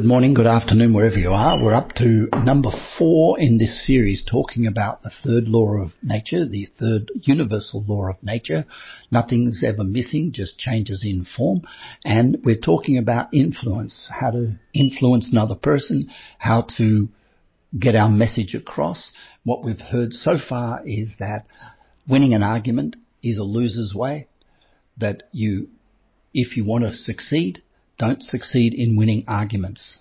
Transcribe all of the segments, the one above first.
Good morning, good afternoon, wherever you are. We're up to number four in this series talking about the third law of nature, the third universal law of nature. Nothing's ever missing, just changes in form. And we're talking about influence, how to influence another person, how to get our message across. What we've heard so far is that winning an argument is a loser's way, that you, if you want to succeed, don't succeed in winning arguments.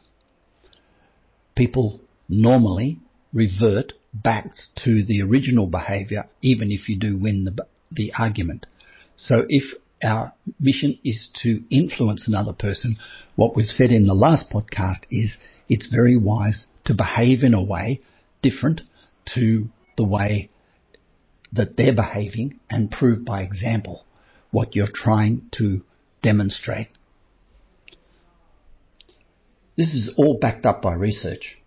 People normally revert back to the original behavior even if you do win the, the argument. So if our mission is to influence another person, what we've said in the last podcast is it's very wise to behave in a way different to the way that they're behaving and prove by example what you're trying to demonstrate this is all backed up by research.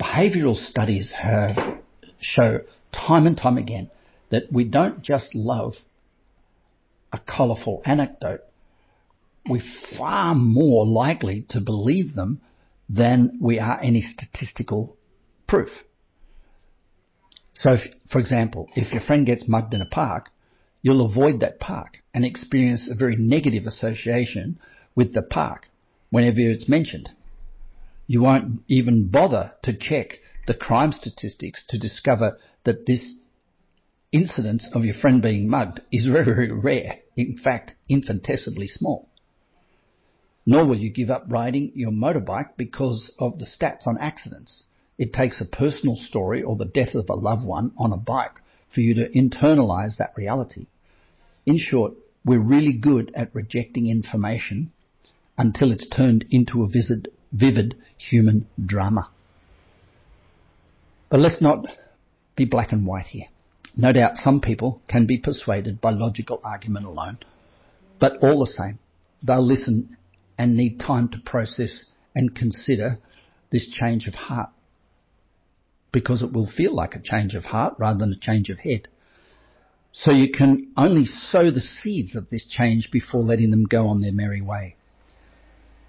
Behavioral studies have show time and time again that we don't just love a colourful anecdote. We're far more likely to believe them than we are any statistical proof. So, if, for example, if your friend gets mugged in a park, you'll avoid that park and experience a very negative association with the park whenever it's mentioned. You won't even bother to check the crime statistics to discover that this incidence of your friend being mugged is very, very rare. In fact, infinitesimally small. Nor will you give up riding your motorbike because of the stats on accidents. It takes a personal story or the death of a loved one on a bike for you to internalize that reality. In short, we're really good at rejecting information until it's turned into a vivid, vivid human drama. But let's not be black and white here. No doubt some people can be persuaded by logical argument alone, but all the same, they'll listen and need time to process and consider this change of heart because it will feel like a change of heart rather than a change of head. So you can only sow the seeds of this change before letting them go on their merry way.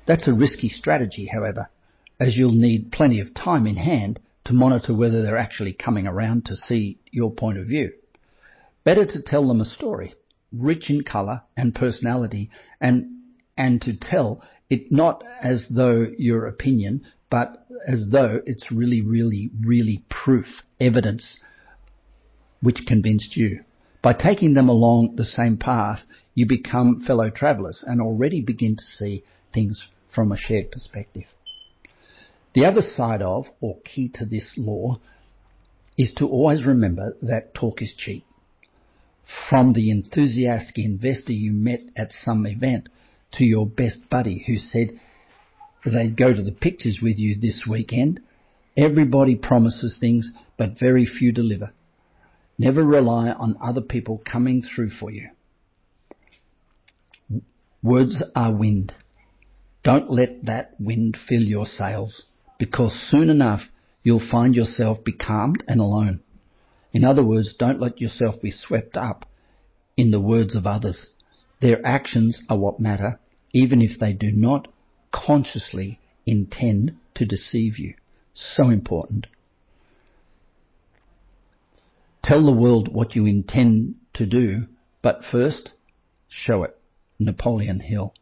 That's a risky strategy, however, as you'll need plenty of time in hand to monitor whether they're actually coming around to see your point of view. Better to tell them a story, rich in colour and personality, and, and to tell it not as though your opinion, but as though it's really, really, really proof, evidence which convinced you. By taking them along the same path, you become fellow travellers and already begin to see things from a shared perspective. The other side of, or key to this law, is to always remember that talk is cheap. From the enthusiastic investor you met at some event to your best buddy who said they'd go to the pictures with you this weekend, everybody promises things, but very few deliver. Never rely on other people coming through for you. Words are wind. Don't let that wind fill your sails, because soon enough you'll find yourself becalmed and alone. In other words, don't let yourself be swept up in the words of others. Their actions are what matter, even if they do not consciously intend to deceive you. So important. Tell the world what you intend to do, but first, show it. Napoleon Hill.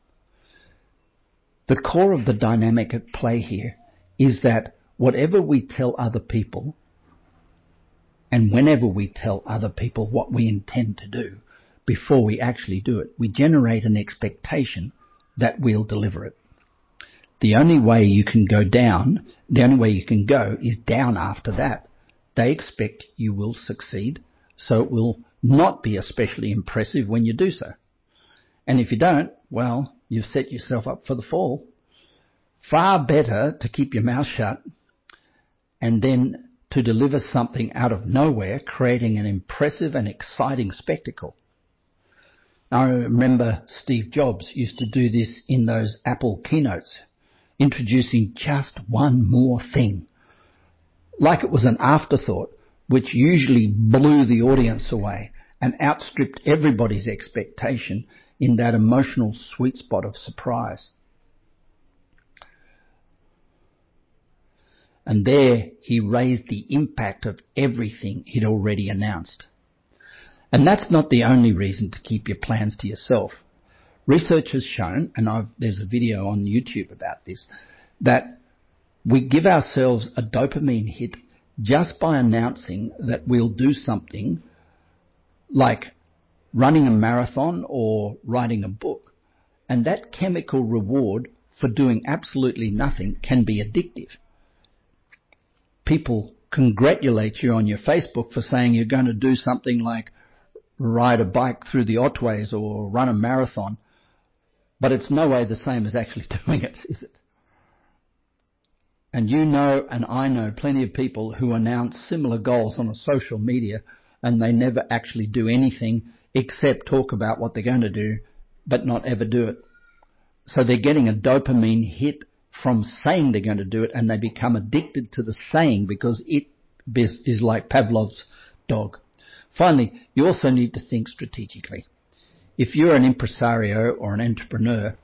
The core of the dynamic at play here is that whatever we tell other people, and whenever we tell other people what we intend to do, before we actually do it, we generate an expectation that we'll deliver it. The only way you can go down, the only way you can go is down after that. They expect you will succeed, so it will not be especially impressive when you do so. And if you don't, well, you've set yourself up for the fall. Far better to keep your mouth shut and then to deliver something out of nowhere, creating an impressive and exciting spectacle. I remember Steve Jobs used to do this in those Apple keynotes, introducing just one more thing. Like it was an afterthought, which usually blew the audience away and outstripped everybody's expectation in that emotional sweet spot of surprise. And there he raised the impact of everything he'd already announced. And that's not the only reason to keep your plans to yourself. Research has shown, and I've, there's a video on YouTube about this, that we give ourselves a dopamine hit just by announcing that we'll do something like running a marathon or writing a book. And that chemical reward for doing absolutely nothing can be addictive. People congratulate you on your Facebook for saying you're going to do something like ride a bike through the Otways or run a marathon, but it's no way the same as actually doing it, is it? And you know and I know plenty of people who announce similar goals on a social media and they never actually do anything except talk about what they're going to do, but not ever do it. So they're getting a dopamine hit from saying they're going to do it and they become addicted to the saying because it is like Pavlov's dog. Finally, you also need to think strategically. If you're an impresario or an entrepreneur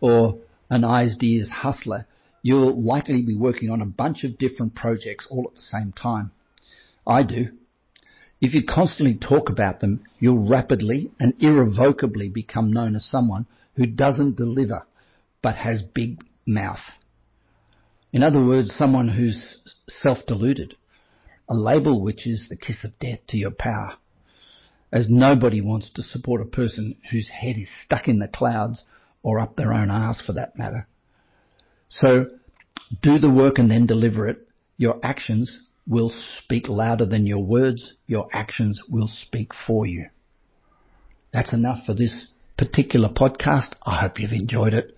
or an ideas hustler, you'll likely be working on a bunch of different projects all at the same time. I do. If you constantly talk about them, you'll rapidly and irrevocably become known as someone who doesn't deliver but has big mouth. In other words, someone who's self-deluded, a label which is the kiss of death to your power, as nobody wants to support a person whose head is stuck in the clouds or up their own arse for that matter. So do the work and then deliver it. Your actions will speak louder than your words. Your actions will speak for you. That's enough for this particular podcast. I hope you've enjoyed it.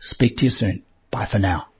Speak to you soon. Bye for now.